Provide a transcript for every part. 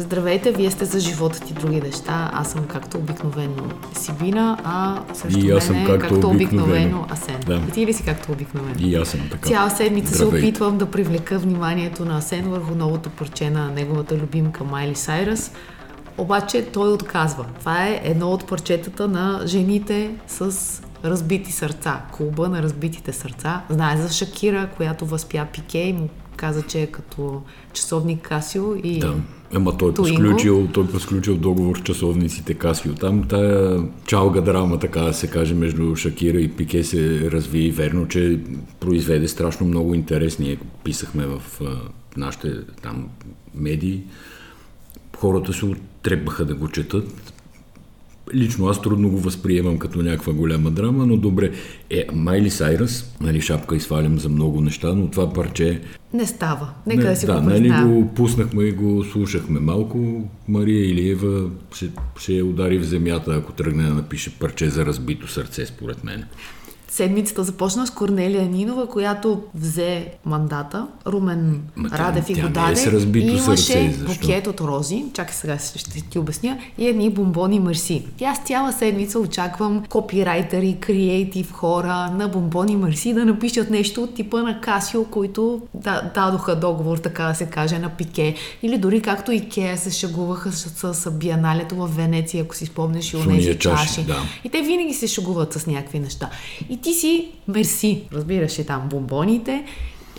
Здравейте, вие сте за живота ти други неща. Аз съм както обикновено Сибина, а също И аз съм мене, както както обикновено. обикновено Асен. Да. И ти ли си както обикновено? И аз съм така. Цяла седмица се Здравейте. опитвам да привлека вниманието на Асен върху новото парче на неговата любимка Майли Сайрас. Обаче той отказва. Това е едно от парчетата на жените с разбити сърца. Клуба на разбитите сърца. Знае за Шакира, която възпя Пике и му каза, че е като часовник Касио и Да. Ема той Туинго. посключил, той посключил договор с часовниците Касио. Там тая чалга драма, така да се каже, между Шакира и Пике се разви. Верно, че произведе страшно много интерес. Ние писахме в нашите там медии. Хората се отрепаха да го четат. Лично аз трудно го възприемам като някаква голяма драма, но добре. Е, Майли Сайрас, нали, шапка и свалям за много неща, но това парче не става. Нека да си да, го нали признаем. го пуснахме и го слушахме малко. Мария Илиева ще, ще удари в земята, ако тръгне да напише парче за разбито сърце, според мен. Седмицата започна с Корнелия Нинова, която взе мандата. Румен Ма тя- Радев и тя го не е даде. разбито и имаше сърце, букет от рози. Чакай сега ще ти обясня. И едни бомбони Мерси. И аз цяла седмица очаквам копирайтери, креатив хора на бомбони Мерси да напишат нещо от типа на Касио, които да, дадоха договор, така да се каже, на Пике. Или дори както Икея се шагуваха с, с бианалето в Венеция, ако си спомнеш и онези чаши, да. И те винаги се шегуват с някакви неща. И ти си мерси, разбираш ли там бомбоните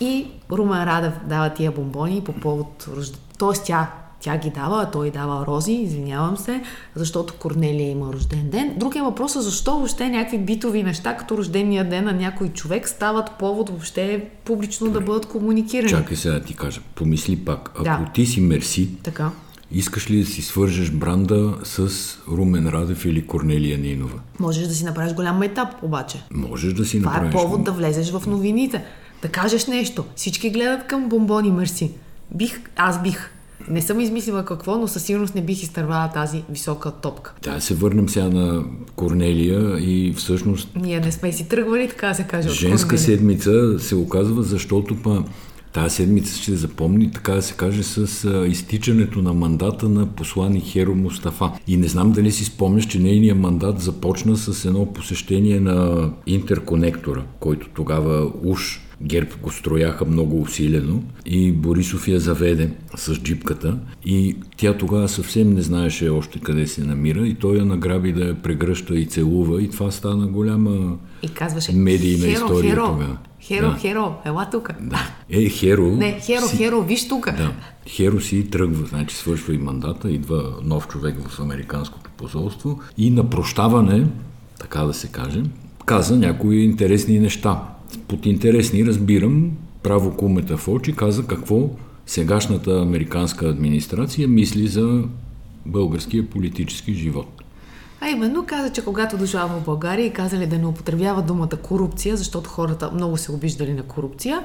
и Румен Радев дава тия бомбони по повод рожден. Тоест тя, тя ги дава, а той дава рози, извинявам се, защото Корнелия има рожден ден. Друг е въпросът защо въобще някакви битови неща, като рождения ден на някой човек, стават повод въобще публично да бъдат комуникирани. Чакай сега да ти кажа. Помисли пак. Ако Да. ти си Мерси, Така. Искаш ли да си свържеш бранда с Румен Радев или Корнелия Нинова? Можеш да си направиш голям майтап, обаче. Можеш да си Това направиш. е повод да влезеш в новините. Да кажеш нещо. Всички гледат към бомбони Мерси. Бих, аз бих. Не съм измислила какво, но със сигурност не бих изтървала тази висока топка. Да, се върнем сега на Корнелия и всъщност Ние не сме си тръгвали, така се каже. Женска седмица се оказва, защото па тази седмица ще запомни, така да се каже, с изтичането на мандата на посланник Херо Мустафа. И не знам дали си спомняш, че нейният мандат започна с едно посещение на интерконектора, който тогава уж ГЕРБ го строяха много усилено и Борисов я заведе с джипката и тя тогава съвсем не знаеше още къде се намира и той я награби да я прегръща и целува и това стана голяма И казваше, медийна Херо, история Херо, тогава. Херо, Да. Херо, ела тук. Да. Е, Херо... Не, Херо, си, Херо, виж тук. Да. Херо си тръгва, значи свършва и мандата, идва нов човек в Американското посолство и на прощаване, така да се каже, каза някои интересни неща. Под интересни разбирам право кумета в очи, каза какво сегашната американска администрация мисли за българския политически живот. А именно каза, че когато дошла в България и казали да не употребява думата корупция, защото хората много се обиждали на корупция,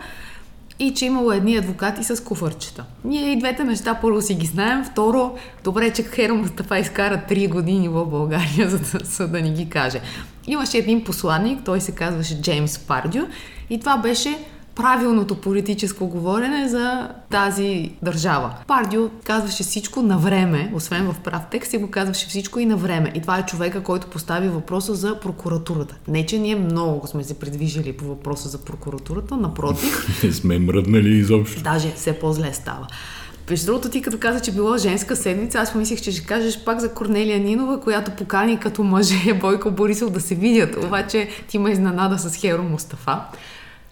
и че имало едни адвокати с куфърчета. Ние и двете неща първо си ги знаем. Второ, добре, че Херо Мустафа изкара 3 години в България, за да, за да ни ги каже. Имаше един посланник, той се казваше Джеймс Пардю и това беше правилното политическо говорене за тази държава. Пардио казваше всичко на време, освен в прав текст, и го казваше всичко и на време. И това е човека, който постави въпроса за прокуратурата. Не, че ние много сме се придвижили по въпроса за прокуратурата, напротив, Не сме мръднали изобщо. даже все по-зле става. Между другото, ти като каза, че била женска седмица, аз помислих, че ще кажеш пак за Корнелия Нинова, която покани като мъже Бойко Борисов да се видят. Обаче ти ме изненада с Херо Мустафа.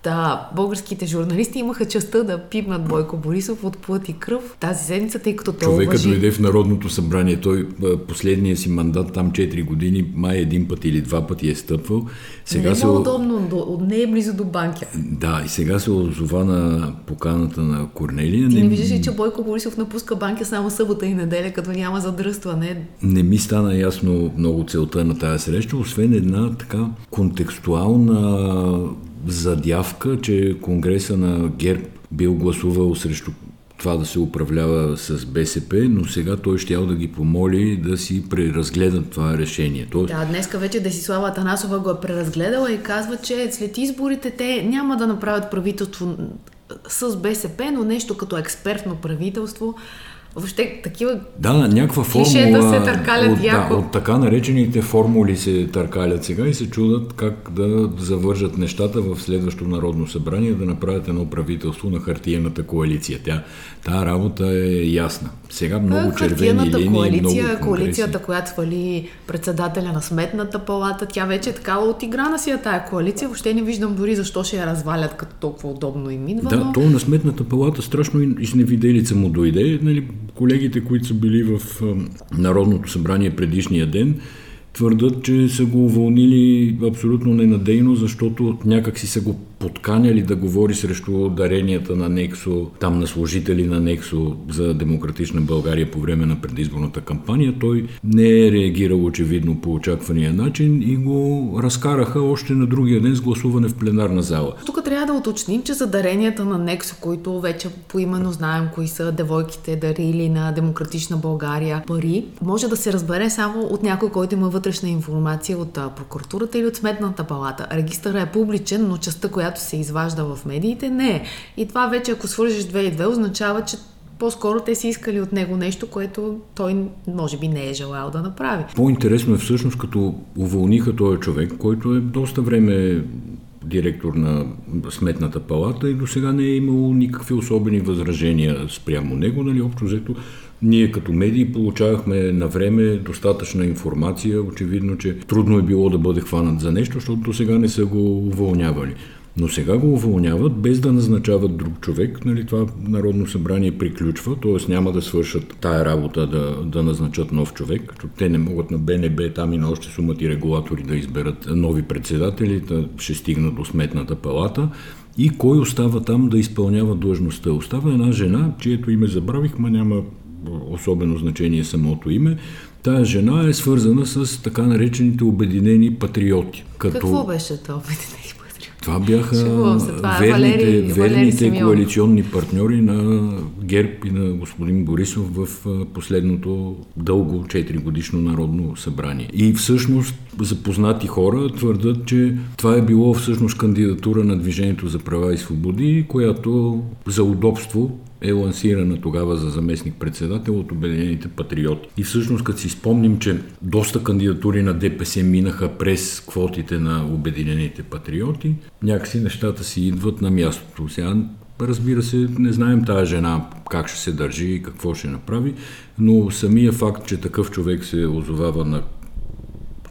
Да, българските журналисти имаха честа да пипнат Бойко Борисов от плът и кръв тази седмица, тъй като той Човека уважи... дойде в Народното събрание. Той последния си мандат, там 4 години, май един път или два пъти е стъпвал. Сега не е се... удобно, до, не е близо до банкя. Да, и сега се озова на поканата на Корнелия. Ти не не, виждаш ли, че Бойко Борисов напуска банка само събота и неделя, като няма задръстване? не ми стана ясно много целта на тази среща, освен една така контекстуална задявка, че Конгреса на ГЕРБ бил гласувал срещу това да се управлява с БСП, но сега той щял да ги помоли да си преразгледат това решение. Тоест, Да, днеска вече Десислава Атанасова го е преразгледала и казва, че след изборите те няма да направят правителство с БСП, но нещо като експертно правителство. Въобще такива Да, на някаква формула се търкалят от, да, яко. от така наречените формули се търкалят сега и се чудат как да завържат нещата в следващото Народно събрание, да направят едно правителство на хартиената коалиция. Тя, тая работа е ясна. Сега много А, червени линии, коалиция, много конгреси. коалицията, която свали председателя на сметната палата, тя вече е такава отиграна си е тая коалиция. Въобще не виждам дори защо ще я развалят, като толкова удобно им идва. Да, но... то на сметната палата страшно изневиделица му дойде. Нали, колегите, които са били в Народното събрание предишния ден, твърдат, че са го уволнили абсолютно ненадейно, защото някак си са го подканяли да говори срещу даренията на Нексо, там на служители на Нексо за демократична България по време на предизборната кампания. Той не е реагирал очевидно по очаквания начин и го разкараха още на другия ден с гласуване в пленарна зала. Тук трябва да уточним, че за даренията на Нексо, които вече поименно знаем кои са девойките дарили на Демократична България пари, може да се разбере само от някой, който има вътрешна информация от прокуратурата или от сметната палата. Регистърът е публичен, но частта, която се изважда в медиите, не. И това вече, ако свържеш две и две, означава, че по-скоро те са искали от него нещо, което той може би не е желал да направи. По-интересно е всъщност като уволниха този човек, който е доста време директор на Сметната палата и до сега не е имало никакви особени възражения спрямо него. Нали, общо взето, ние като медии получавахме на време достатъчна информация. Очевидно, че трудно е било да бъде хванат за нещо, защото до сега не са го уволнявали. Но сега го уволняват без да назначават друг човек. Нали, това Народно събрание приключва, т.е. няма да свършат тая работа да, да назначат нов човек, защото те не могат на БНБ там и на още сумати регулатори да изберат нови председатели, да ще стигнат до сметната палата. И кой остава там да изпълнява длъжността? Остава една жена, чието име забравих, ма няма особено значение самото име. Тая жена е свързана с така наречените обединени патриоти. Като... Какво беше това обединени патриоти? Това бяха се, това верните, Валерий верните Симеонов. коалиционни партньори на ГЕРБ и на господин Борисов в последното дълго 4 годишно народно събрание. И всъщност запознати хора твърдат, че това е било всъщност кандидатура на Движението за права и свободи, която за удобство е лансирана тогава за заместник-председател от Обединените патриоти. И всъщност, като си спомним, че доста кандидатури на ДПС минаха през квотите на Обединените патриоти, някакси нещата си идват на мястото. Сега, разбира се, не знаем тая жена как ще се държи и какво ще направи, но самия факт, че такъв човек се озовава на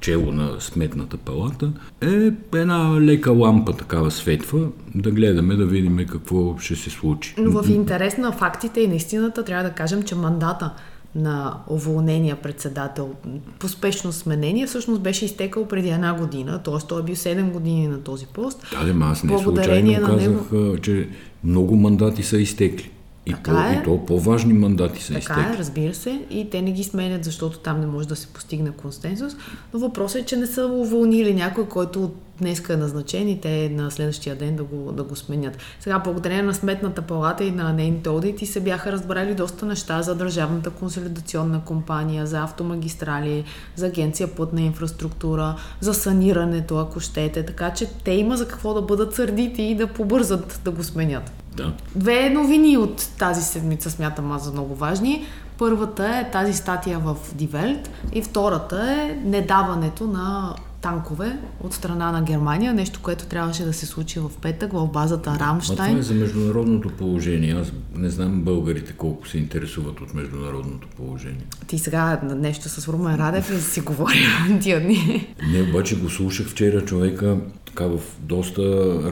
чело на сметната палата, е една лека лампа такава светва, да гледаме, да видим какво ще се случи. Но в интерес на фактите и на истината трябва да кажем, че мандата на уволнения председател по спешно сменение всъщност беше изтекал преди една година, т.е. той е бил 7 години на този пост. Да, аз не Благодарение случайно него- казах, а, че много мандати са изтекли. И, Така то, е. и то по-важни мандати са Така изтекли. е, разбира се, и те не ги сменят, защото там не може да се постигне консенсус, но въпросът е, че не са уволнили някой, който днеска е назначен и те на следващия ден да го, да го сменят. Сега, благодарение на Сметната палата и на нейните одити се бяха разбрали доста неща за Държавната консолидационна компания, за автомагистрали, за Агенция пътна инфраструктура, за санирането, ако щете, така че те има за какво да бъдат сърдити и да побързат да го сменят. Да. Две новини от тази седмица смятам аз за много важни. Първата е тази статия в Дивелт и втората е недаването на танкове от страна на Германия, нещо, което трябваше да се случи в петък в базата Ма това Рамштайн. е за международното положение. Аз не знам българите колко се интересуват от международното положение. Ти сега нещо с Румен Радев ли си говорим тия дни? Не, обаче го слушах вчера човека така в доста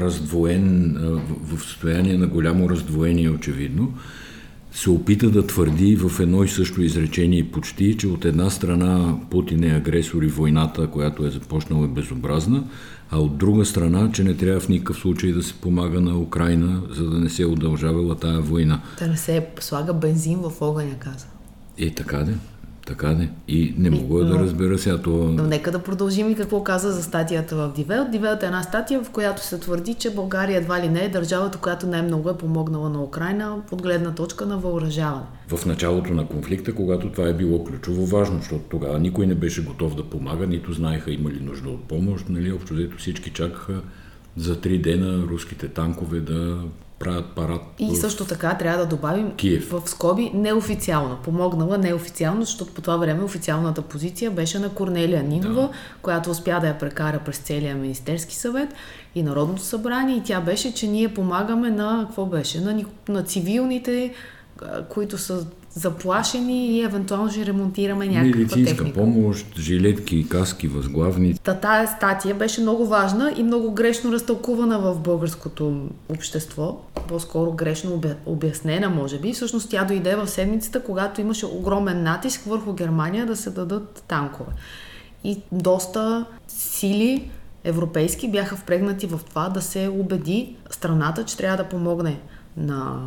раздвоен, а, в състояние на голямо раздвоение очевидно, се опита да твърди в едно и също изречение почти, че от една страна Путин е агресор и войната, която е започнала е безобразна, а от друга страна, че не трябва в никакъв случай да се помага на Украина, за да не се удължавала тая война. Да не се слага бензин в огъня, каза. Е, така де, така де. И не мога да но- разбера сега това. Но нека да продължим и какво каза за статията в Дивелт. Дивелт е една статия, в която се твърди, че България едва ли не е държавата, която най-много е помогнала на Украина от гледна точка на въоръжаване. в началото на конфликта, когато това е било ключово важно, защото тогава никой не беше готов да помага, нито знаеха има ли нужда от помощ. Нали? Общо взето всички чакаха за три дена руските танкове да правят парад. И в... също така трябва да добавим Киев. в скоби неофициално. Помогнала неофициално, защото по това време официалната позиция беше на Корнелия Нинова, да. която успя да я прекара през целия Министерски съвет и Народното събрание. И тя беше, че ние помагаме на, какво беше, на, на цивилните, които са заплашени и евентуално ще ремонтираме някаква Медицинска техника. помощ, жилетки, каски, възглавни. Та тая статия беше много важна и много грешно разтълкувана в българското общество. По-скоро грешно обяснена, може би. Всъщност тя дойде в седмицата, когато имаше огромен натиск върху Германия да се дадат танкове. И доста сили европейски бяха впрегнати в това да се убеди страната, че трябва да помогне на,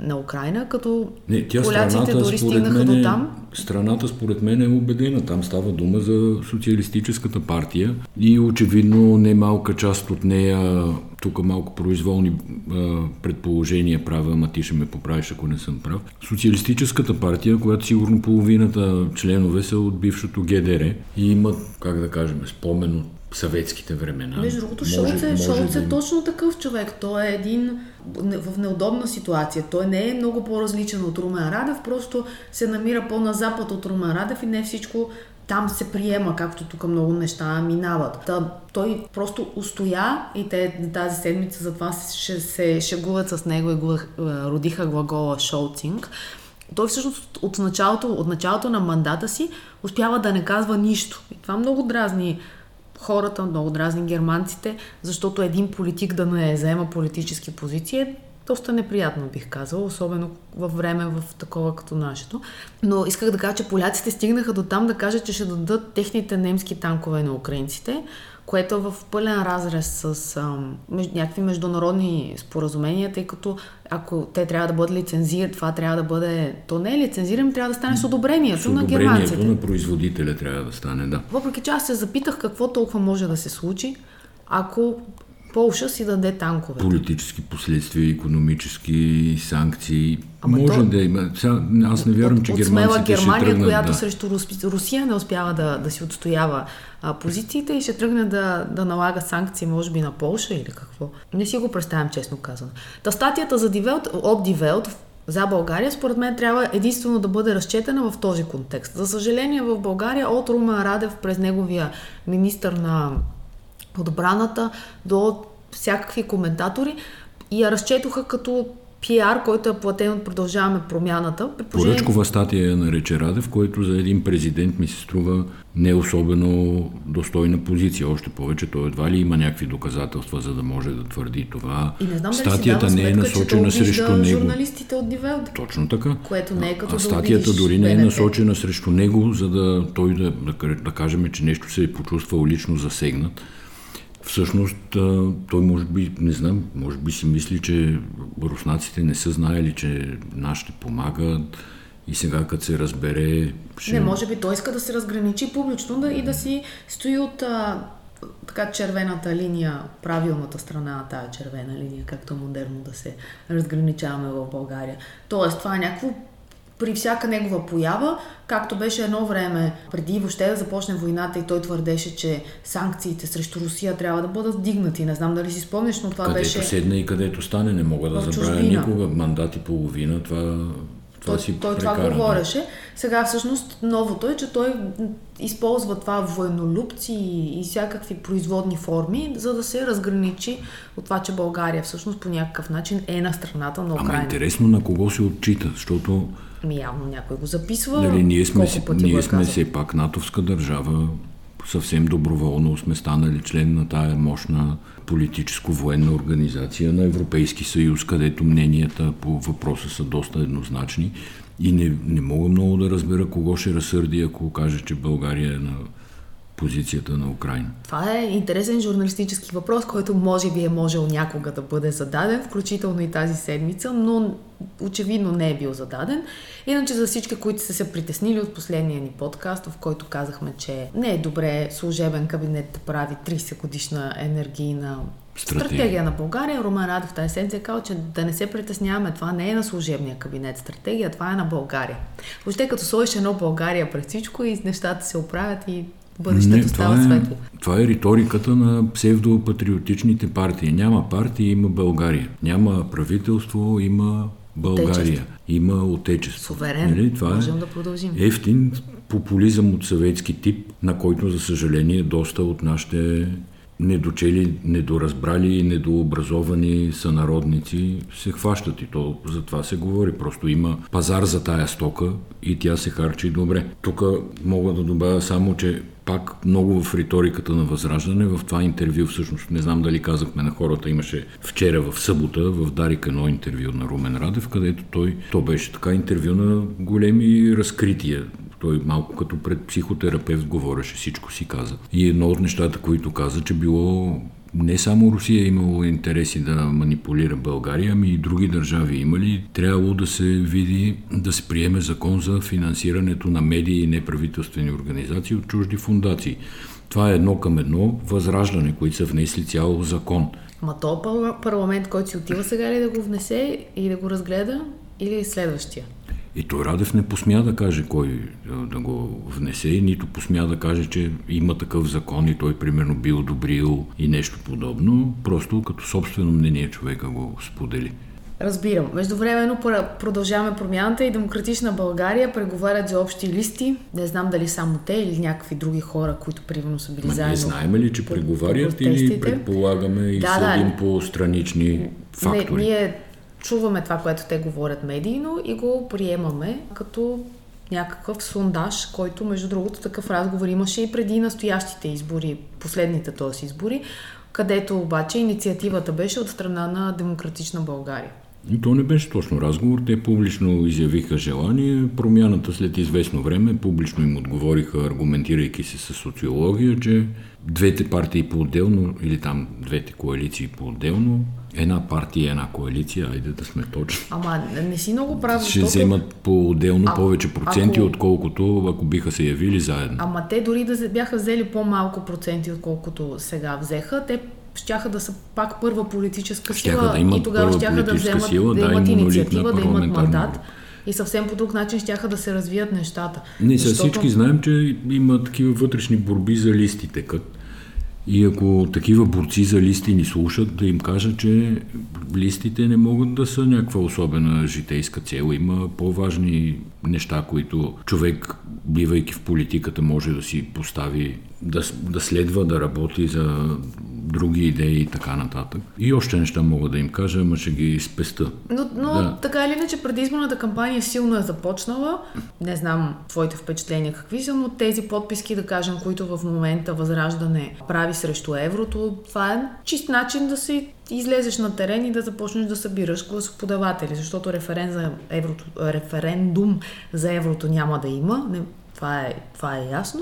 на Украина, като Не, тя поляците страната, дори според стигнаха мен, до там. Страната според мен е убедена. Там става дума за социалистическата партия и очевидно немалка част от нея, тук малко произволни а, предположения правя, ама ти ще ме поправиш, ако не съм прав. Социалистическата партия, която сигурно половината членове са от бившото ГДР и имат, как да кажем, спомен от съветските времена. Между другото, Шолц е, Шолц да е точно такъв човек. Той е един в неудобна ситуация. Той не е много по-различен от Румен Радев, просто се намира по-на запад от Румен Радев и не всичко там се приема, както тук много неща минават. Та, той просто устоя и те тази седмица затова ще се шегуват с него и го е, родиха глагола шолцинг. Той всъщност от началото, от началото на мандата си успява да не казва нищо. И това много дразни хората, много дразни германците, защото един политик да не заема политически позиции е доста неприятно, бих казала, особено във време в такова като нашето. Но исках да кажа, че поляците стигнаха до там да кажат, че ще дадат техните немски танкове на украинците, което е в пълен разрез с ам, меж, някакви международни споразумения, тъй като ако те трябва да бъдат лицензирани, това трябва да бъде... То не е лицензирано, трябва да стане с одобрението С на одобрението германците. на производителя трябва да стане, да. Въпреки че аз се запитах какво толкова може да се случи, ако Полша си даде танкове. Политически последствия, економически санкции. Ама Може то- да има. Сега, аз не вярвам, че германците ще Германия, тръгнат която да... срещу Рус... Русия не успява да, да си отстоява а, позициите и ще тръгне да, да налага санкции, може би на Полша или какво. Не си го представям, честно казано. Та статията за Дивелт, от Дивелт за България, според мен, трябва единствено да бъде разчетена в този контекст. За съжаление, в България от Румен Радев през неговия министър на отбраната до всякакви коментатори и я разчетоха като пиар, който е платен от Продължаваме промяната. При положение- Поръчкова статия я нарече Радев, който за един президент ми се струва не особено достойна позиция. Още повече той едва ли има някакви доказателства, за да може да твърди това. И не знам Статията не е насочена срещу него. журналистите от Дивелт. Точно така. Което не е като а да статията дори не е насочена срещу него, за да той да, да, да кажем, че нещо се е почувствал лично засегнат. Всъщност, той може би, не знам, може би си мисли, че руснаците не са знаели, че нашите помагат и сега като се разбере... Ще... Не, може би той иска да се разграничи публично да, и да си стои от а, така червената линия, правилната страна на тая червена линия, както модерно да се разграничаваме в България. Тоест, това е някакво при всяка негова поява, както беше едно време преди въобще да започне войната и той твърдеше, че санкциите срещу Русия трябва да бъдат вдигнати. Не знам дали си спомняш, но това където беше... седне и където стане, не мога да забравя никога. Мандат и половина, това, това Той, си той това прекара, да. говореше. Сега всъщност новото е, че той използва това военнолюбци и, и всякакви производни форми, за да се разграничи от това, че България всъщност по някакъв начин е на страната на Ама Украина. интересно на кого се отчита, защото Ами явно някой го записва. Нали, ние сме, си, ние е сме казал. все пак натовска държава, съвсем доброволно сме станали член на тая мощна политическо-военна организация на Европейски съюз, където мненията по въпроса са доста еднозначни. И не, не мога много да разбера кого ще разсърди, ако каже, че България е на позицията на Украина. Това е интересен журналистически въпрос, който може би е можел някога да бъде зададен, включително и тази седмица, но очевидно не е бил зададен. Иначе за всички, които са се притеснили от последния ни подкаст, в който казахме, че не е добре служебен кабинет да прави 30 годишна енергийна Стратегия. стратегия на България, Румен Радев тази седмица е казал, че да не се притесняваме, това не е на служебния кабинет стратегия, това е на България. Въобще като сложиш едно България пред всичко и нещата се оправят и бъдещето Не, става това е, светло. Това е риториката на псевдопатриотичните партии. Няма партии, има България. Няма правителство, има България. Отечество. Има отечество. Суверен. Нали? Това Можем е да продължим. ефтин популизъм от съветски тип, на който, за съжаление, доста от нашите недочели, недоразбрали и недообразовани сънародници се хващат и то за това се говори. Просто има пазар за тая стока и тя се харчи добре. Тук мога да добавя само, че пак много в риториката на Възраждане, в това интервю всъщност, не знам дали казахме на хората, имаше вчера в събота в Дарик едно интервю на Румен Радев, където той, то беше така интервю на големи разкрития. Той малко като пред психотерапевт говореше, всичко си каза. И едно от нещата, които каза, че било не само Русия е имало интереси да манипулира България, ами и други държави имали. Трябвало да се види, да се приеме закон за финансирането на медии и неправителствени организации от чужди фундации. Това е едно към едно възраждане, които са внесли цял закон. Ма то пар- парламент, който си отива сега ли да го внесе и да го разгледа, или следващия? И той Радев не посмя да каже кой да, да го внесе, нито посмя да каже, че има такъв закон и той примерно би одобрил и нещо подобно. Просто като собствено мнение човека го сподели. Разбирам. Междувременно пр- продължаваме промяната и Демократична България преговарят за общи листи. Не знам дали само те или някакви други хора, които примерно са били Ма заедно. ние знаем ли, че преговарят или предполагаме и Да, да. съдим по странични фактори? Не, ние чуваме това, което те говорят медийно и го приемаме като някакъв сондаж, който между другото такъв разговор имаше и преди настоящите избори, последните т.е. избори, където обаче инициативата беше от страна на Демократична България. И то не беше точно разговор. Те публично изявиха желание. Промяната след известно време публично им отговориха, аргументирайки се с социология, че двете партии по-отделно, или там двете коалиции по-отделно, една партия една коалиция, айде да сме точни, Ама не си много прав, ще защото... вземат по-отделно А- повече проценти, ако- отколкото ако биха се явили заедно. Ама те дори да бяха взели по-малко проценти, отколкото сега взеха, те щяха да са пак първа политическа сила Щяха да имат и тогава щяха да вземат, сила, да, да, имат инициатива, да имат мандат и съвсем по друг начин щяха да се развият нещата. Не, Защото- всички знаем, че има такива вътрешни борби за листите. Кът. И ако такива борци за листи ни слушат, да им кажа, че листите не могат да са някаква особена житейска цел. Има по-важни неща, които човек, бивайки в политиката, може да си постави, да, да следва, да работи за други идеи и така нататък. И още неща мога да им кажа, ама ще ги спеста. Но, но Да. така или иначе предизборната кампания силно е започнала. Не знам твоите впечатления какви са, но тези подписки, да кажем, които в момента Възраждане прави срещу еврото, това е чист начин да си излезеш на терен и да започнеш да събираш гласоподаватели, защото референ за еврото, референдум за еврото няма да има. Не, това, е, това е ясно.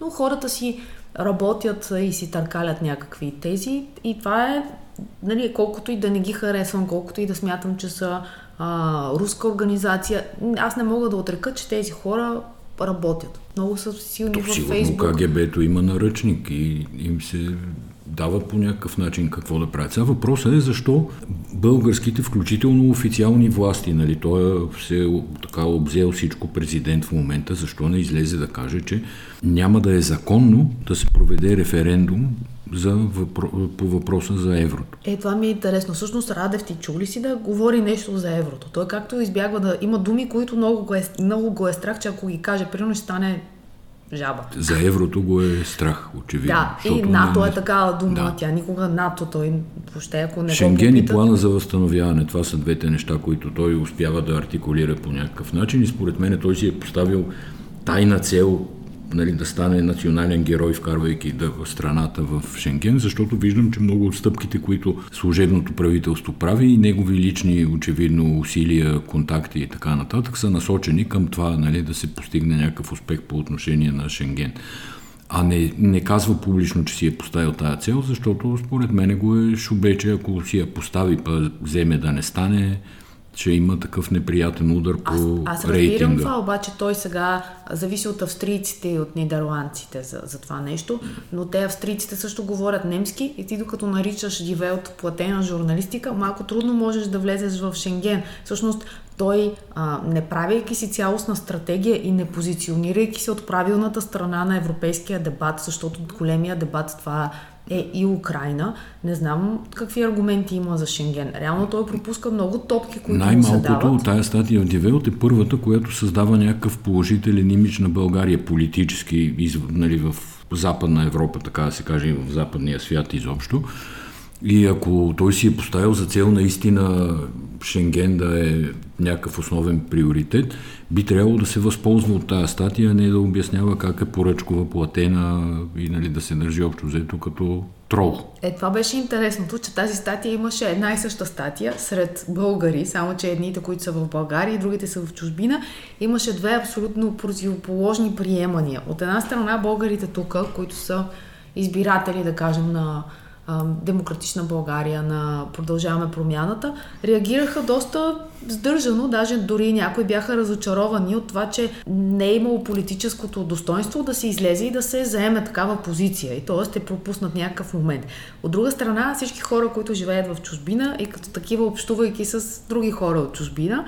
Но хората си работят и си търкалят някакви тези и това е, нали, колкото и да не ги харесвам, колкото и да смятам, че са а, руска организация, аз не мога да отрека, че тези хора работят. Много са силни То във сигурно Фейсбук. КГБ-то има наръчник и им се дава по някакъв начин какво да правят. Сега въпросът е защо българските, включително официални власти, нали, той е се така обзел всичко президент в момента, защо не излезе да каже, че няма да е законно да се проведе референдум за въпро... по въпроса за еврото. Е, това ми е интересно. Всъщност Радев ти чули си да говори нещо за еврото. Той както избягва да... Има думи, които много го е, много го е страх, че ако ги каже, примерно ще стане жаба. За еврото го е страх, очевидно. Да, и НАТО не- е такава дума. Да. Тя никога НАТО, той въобще ако не Шенген го и плана за възстановяване, това са двете неща, които той успява да артикулира по някакъв начин и според мен той си е поставил тайна цел нали, да стане национален герой, вкарвайки да, страната в Шенген, защото виждам, че много от стъпките, които служебното правителство прави и негови лични, очевидно, усилия, контакти и така нататък, са насочени към това нали, да се постигне някакъв успех по отношение на Шенген. А не, не казва публично, че си е поставил тази цел, защото според мен го е шубече, ако си я постави, па вземе да не стане, че има такъв неприятен удар по Аз, аз разбирам рейтинга. това, обаче той сега зависи от австрийците и от нидерландците за, за това нещо, но те австрийците също говорят немски и ти докато наричаш Дивелт платена журналистика, малко трудно можеш да влезеш в Шенген. Всъщност той, а, не правейки си цялостна стратегия и не позиционирайки се от правилната страна на европейския дебат, защото големия дебат това е и Украина. Не знам какви аргументи има за Шенген. Реално той пропуска много топки, които Най-малкото от тая статия в Дивелт е първата, която създава някакъв положителен имидж на България политически, нали, в Западна Европа, така да се каже, и в западния свят изобщо. И ако той си е поставил за цел наистина Шенген да е някакъв основен приоритет, би трябвало да се възползва от тази статия, не да обяснява как е поръчкова, платена и нали, да се държи общо взето като трол. Е, това беше интересното, че тази статия имаше една и съща статия сред българи, само че едните, които са в България и другите са в чужбина, имаше две абсолютно противоположни приемания. От една страна българите тук, които са избиратели, да кажем, на Демократична България, на Продължаваме промяната, реагираха доста сдържано, даже дори някои бяха разочаровани от това, че не е имало политическото достоинство да се излезе и да се заеме такава позиция. И т.е. е пропуснат някакъв момент. От друга страна, всички хора, които живеят в чужбина и като такива общувайки с други хора от чужбина,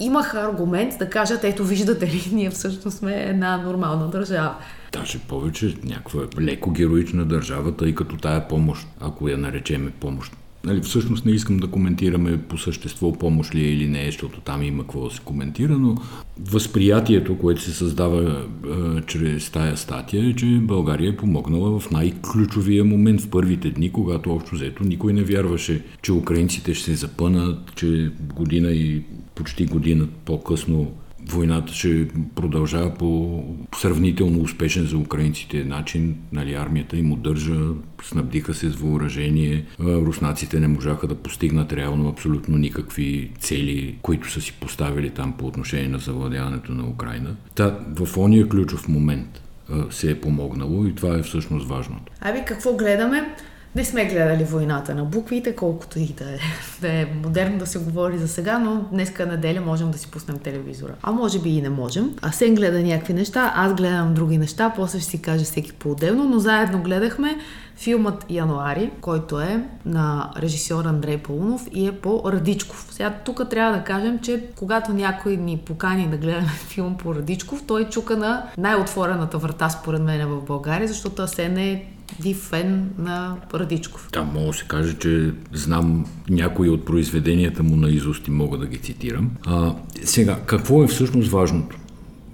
имаха аргумент да кажат, ето виждате ли, ние всъщност сме една нормална държава. Даже повече някаква леко героична държава, тъй като тая помощ, ако я наречеме помощ, Нали, всъщност не искам да коментираме по същество помощ ли е или не, защото там има какво да се коментира, но възприятието, което се създава а, чрез тая статия е, че България е помогнала в най-ключовия момент в първите дни, когато общо взето никой не вярваше, че украинците ще се запънат, че година и почти година по-късно войната ще продължава по сравнително успешен за украинците начин. Нали, армията им удържа, снабдиха се с въоръжение. Руснаците не можаха да постигнат реално абсолютно никакви цели, които са си поставили там по отношение на завладяването на Украина. Та, в ония ключов момент се е помогнало и това е всъщност важното. Аби какво гледаме? Не сме гледали войната на буквите, колкото и да е, да е модерно да се говори за сега, но днеска неделя можем да си пуснем телевизора. А може би и не можем. А Сен гледа някакви неща, аз гледам други неща, после ще си каже всеки по-отделно, но заедно гледахме филмът Януари, който е на режисьор Андрей Полунов и е по Радичков. Сега тук трябва да кажем, че когато някой ни покани да гледаме филм по Радичков, той чука на най-отворената врата според мен в България, защото Асен е див фен на Радичков. Да, мога да се каже, че знам някои от произведенията му на изуст и мога да ги цитирам. А, сега, какво е всъщност важното?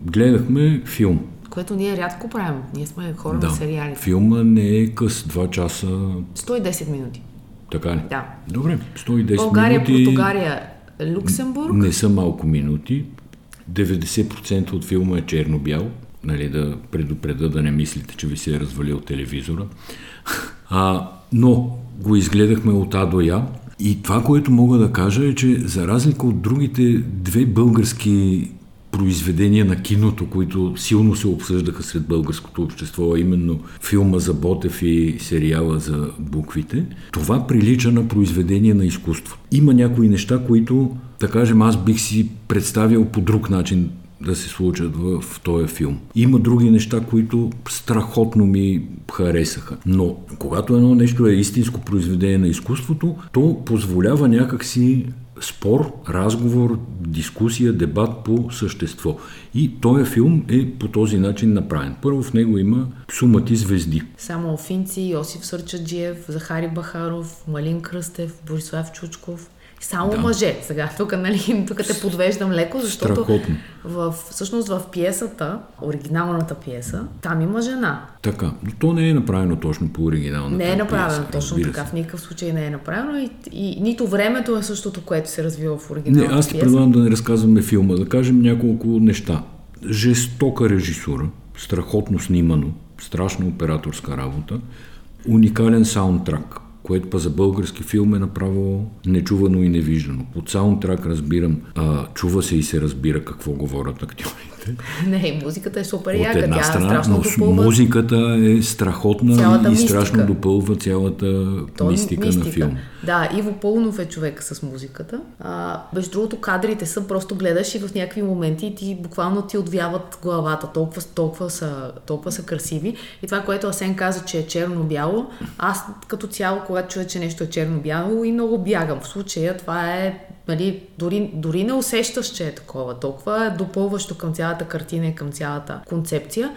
Гледахме филм. Което ние рядко правим. Ние сме хора да. на сериали. Филма не е къс 2 часа. 110 минути. Така ли? Да. Добре, 110 България, минути. Португалия, Люксембург. Не са малко минути. 90% от филма е черно-бял нали, да предупреда да не мислите, че ви се е развалил телевизора. А, но го изгледахме от А до Я. И това, което мога да кажа е, че за разлика от другите две български произведения на киното, които силно се обсъждаха сред българското общество, а именно филма за Ботев и сериала за буквите, това прилича на произведение на изкуство. Има някои неща, които, да кажем, аз бих си представил по друг начин да се случат в, този филм. Има други неща, които страхотно ми харесаха. Но когато едно нещо е истинско произведение на изкуството, то позволява някакси спор, разговор, дискусия, дебат по същество. И този филм е по този начин направен. Първо в него има сумати звезди. Само Офинци, Йосиф Сърчаджиев, Захари Бахаров, Малин Кръстев, Борислав Чучков, само да. мъже. Сега, тук, нали, тук те подвеждам леко, защото в, всъщност в пиесата, оригиналната пиеса, там има жена. Така, но то не е направено точно по оригиналната Не е направено пиеса, точно така, в никакъв случай не е направено и, и нито времето е същото, което се развива в оригиналната Не, аз ти предлагам да не разказваме филма, да кажем няколко неща. Жестока режисура, страхотно снимано, страшна операторска работа, уникален саундтрак, което па за български филм е направо нечувано и невиждано. Под саундтрак разбирам, а, чува се и се разбира какво говорят актьорите. Не, музиката е супер яка. От една Тя страна, страшно но допълва... музиката е страхотна Цялата и мистика. страшно допълва цялата То е мистика, мистика. на филм. Да, Иво Пълнов е човека с музиката. А, между другото, кадрите са, просто гледаш и в някакви моменти и ти буквално ти отвяват главата. Толкова, толкова, са, толкова са красиви. И това, което Асен каза, че е черно-бяло, аз като цяло, когато чуя, че нещо е черно-бяло и много бягам. В случая това е нали, дори, дори не усещаш, че е такова. Толкова е допълващо към цялата картина и към цялата концепция.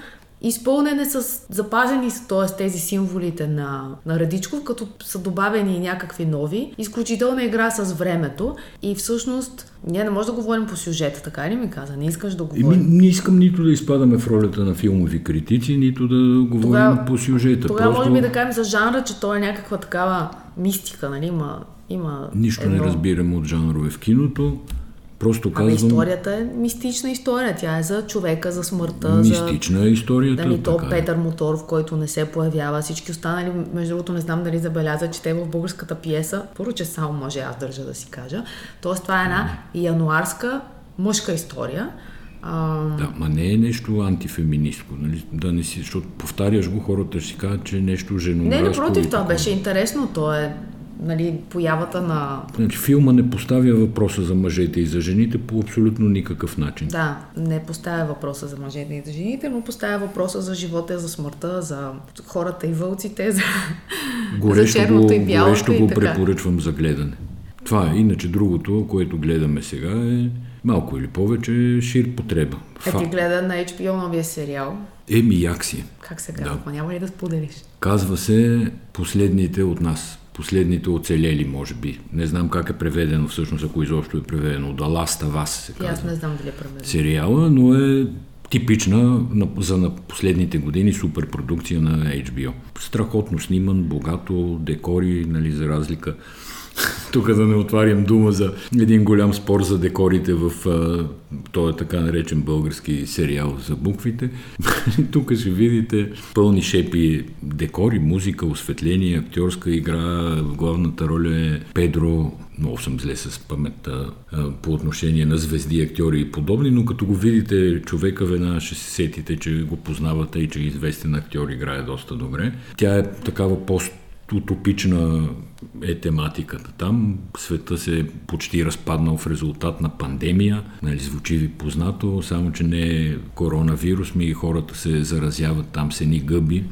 Изпълнен е с запазени са, т.е. тези символите на, на Радичков, като са добавени и някакви нови. Изключителна игра с времето и всъщност ние не можем да говорим по сюжета, така ли ми каза? Не искаш да говорим. Еми, не искам нито да изпадаме в ролята на филмови критици, нито да говорим тогава, по сюжета. Тогава Просто... можем и да кажем за жанра, че той е някаква такава мистика, нали? Има, има Нищо едно... не разбирам от жанрове в киното. Просто казвам... Абе, историята е мистична история. Тя е за човека, за смъртта. Мистична за... е историята. Дали, то е. Петър Моторов, който не се появява. Всички останали, между другото, не знам дали забеляза, че те в българската пиеса, първо, че само може аз държа да си кажа. Тоест, това е една януарска мъжка история. А... Да, ма не е нещо антифеминистко, нали? Да не си, защото повтаряш го, хората ще си кажат, че е нещо женомразко. Не, напротив, това беше интересно. То е нали, появата на... Значи, филма не поставя въпроса за мъжете и за жените по абсолютно никакъв начин. Да, не поставя въпроса за мъжете и за жените, но поставя въпроса за живота, за смъртта, за хората и вълците, за, горещо за черното го, и бялото Горещо го препоръчвам за гледане. Това е. Иначе другото, което гледаме сега е малко или повече шир потреба. Е, ти гледа на HBO новия сериал. Еми, як си. Как се казва? Да. Няма ли да споделиш? Казва се Последните от нас последните оцелели, може би. Не знам как е преведено всъщност, ако изобщо е преведено. Да Last of Us се казва. Аз не знам дали е преведено. Сериала, но е типична за последните години суперпродукция на HBO. Страхотно сниман, богато, декори, нали, за разлика тук да не отварям дума за един голям спор за декорите в този така наречен български сериал за буквите. тук ще видите пълни шепи декори, музика, осветление, актьорска игра. Главната роля е Педро много съм зле с паметта по отношение на звезди, актьори и подобни, но като го видите човека, веднага ще се сетите, че го познавате и че известен актьор играе доста добре. Тя е такава пост утопична е тематиката там. Света се почти разпаднал в резултат на пандемия. Нали, звучи ви познато, само че не е коронавирус, ми хората се заразяват там с едни гъби.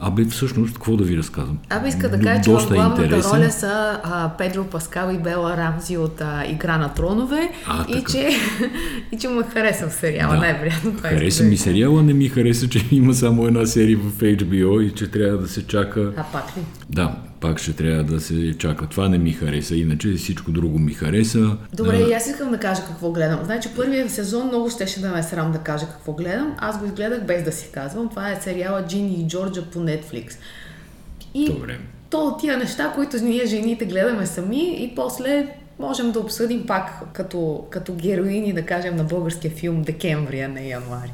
Абе, всъщност, какво да ви разказвам? Абе, иска да кажа, че в главната интересен. роля са а, Педро Паскал и Бела Рамзи от а, Игра на тронове а, и, че, и че му харесва сериала, да. най-вероятно. Това хареса ми сериала, не ми хареса, че има само една серия в HBO и че трябва да се чака... А пак ли? Да, пак ще трябва да се чака. Това не ми хареса, иначе всичко друго ми хареса. Добре, и аз искам да кажа какво гледам. Значи първият сезон много щеше да ме срам да кажа какво гледам. Аз го изгледах без да си казвам. Това е сериала Джини и Джорджа по Netflix. И Добре. то от тия неща, които ние жените гледаме сами и после можем да обсъдим пак като, като героини, да кажем, на българския филм Декември, а не януари.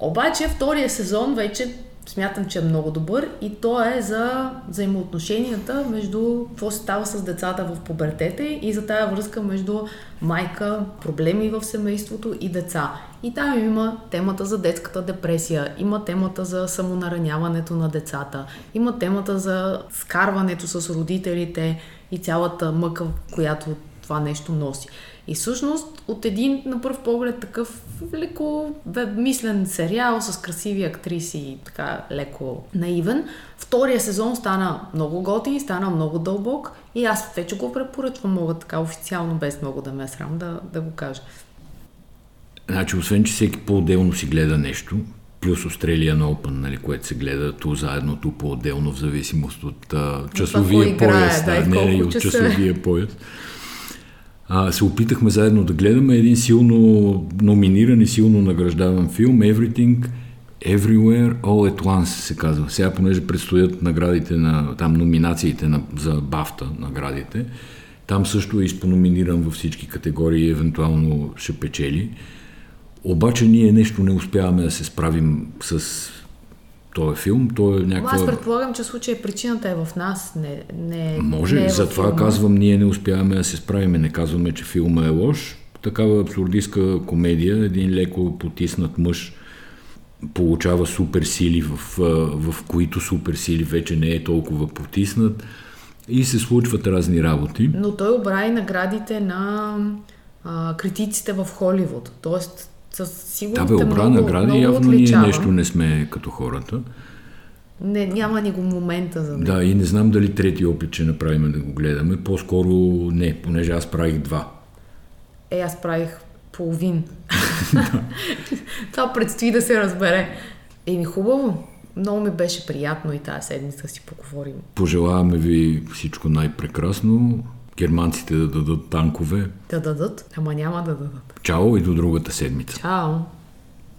Обаче втория сезон вече смятам, че е много добър и то е за взаимоотношенията между какво се става с децата в пубертете и за тая връзка между майка, проблеми в семейството и деца. И там има темата за детската депресия, има темата за самонараняването на децата, има темата за скарването с родителите и цялата мъка, която това нещо носи. И всъщност от един на първ поглед такъв леко мислен сериал с красиви актриси и така леко наивен, втория сезон стана много готин, стана много дълбок и аз вече го препоръчвам, мога така официално, без много да ме е срам да, да го кажа. Значи, освен, че всеки по-отделно си гледа нещо, плюс Australian Open, нали, което се гледа ту заедно, ту по-отделно, в зависимост от а, часовия пояс. Да, да, не, не, от часовия пояс а, се опитахме заедно да гледаме един силно номиниран и силно награждаван филм Everything Everywhere All at Once се казва. Сега, понеже предстоят наградите на, там номинациите на, за Бафта наградите, там също е изпономиниран във всички категории и евентуално ще печели. Обаче ние нещо не успяваме да се справим с този филм. Той е някаква... Аз предполагам, че случай причината е в нас. Не, не, Може, не е затова казвам, ние не успяваме да се справим. Не казваме, че филма е лош. Такава абсурдистка комедия, един леко потиснат мъж получава суперсили, в, в които суперсили вече не е толкова потиснат и се случват разни работи. Но той обраи наградите на а, критиците в Холивуд. Тоест със сигурност да, бе, обра награди, явно отличава. ние нещо не сме като хората. Не, няма ни го момента за мен. Да, и не знам дали трети опит ще направим да го гледаме. По-скоро не, понеже аз правих два. Е, аз правих половин. Това предстои да се разбере. Еми хубаво. Много ми беше приятно и тази седмица си поговорим. Пожелаваме ви всичко най-прекрасно. Германците да дадат танкове. Да дадат, ама няма да дадат. Чао и до другата седмица. Чао!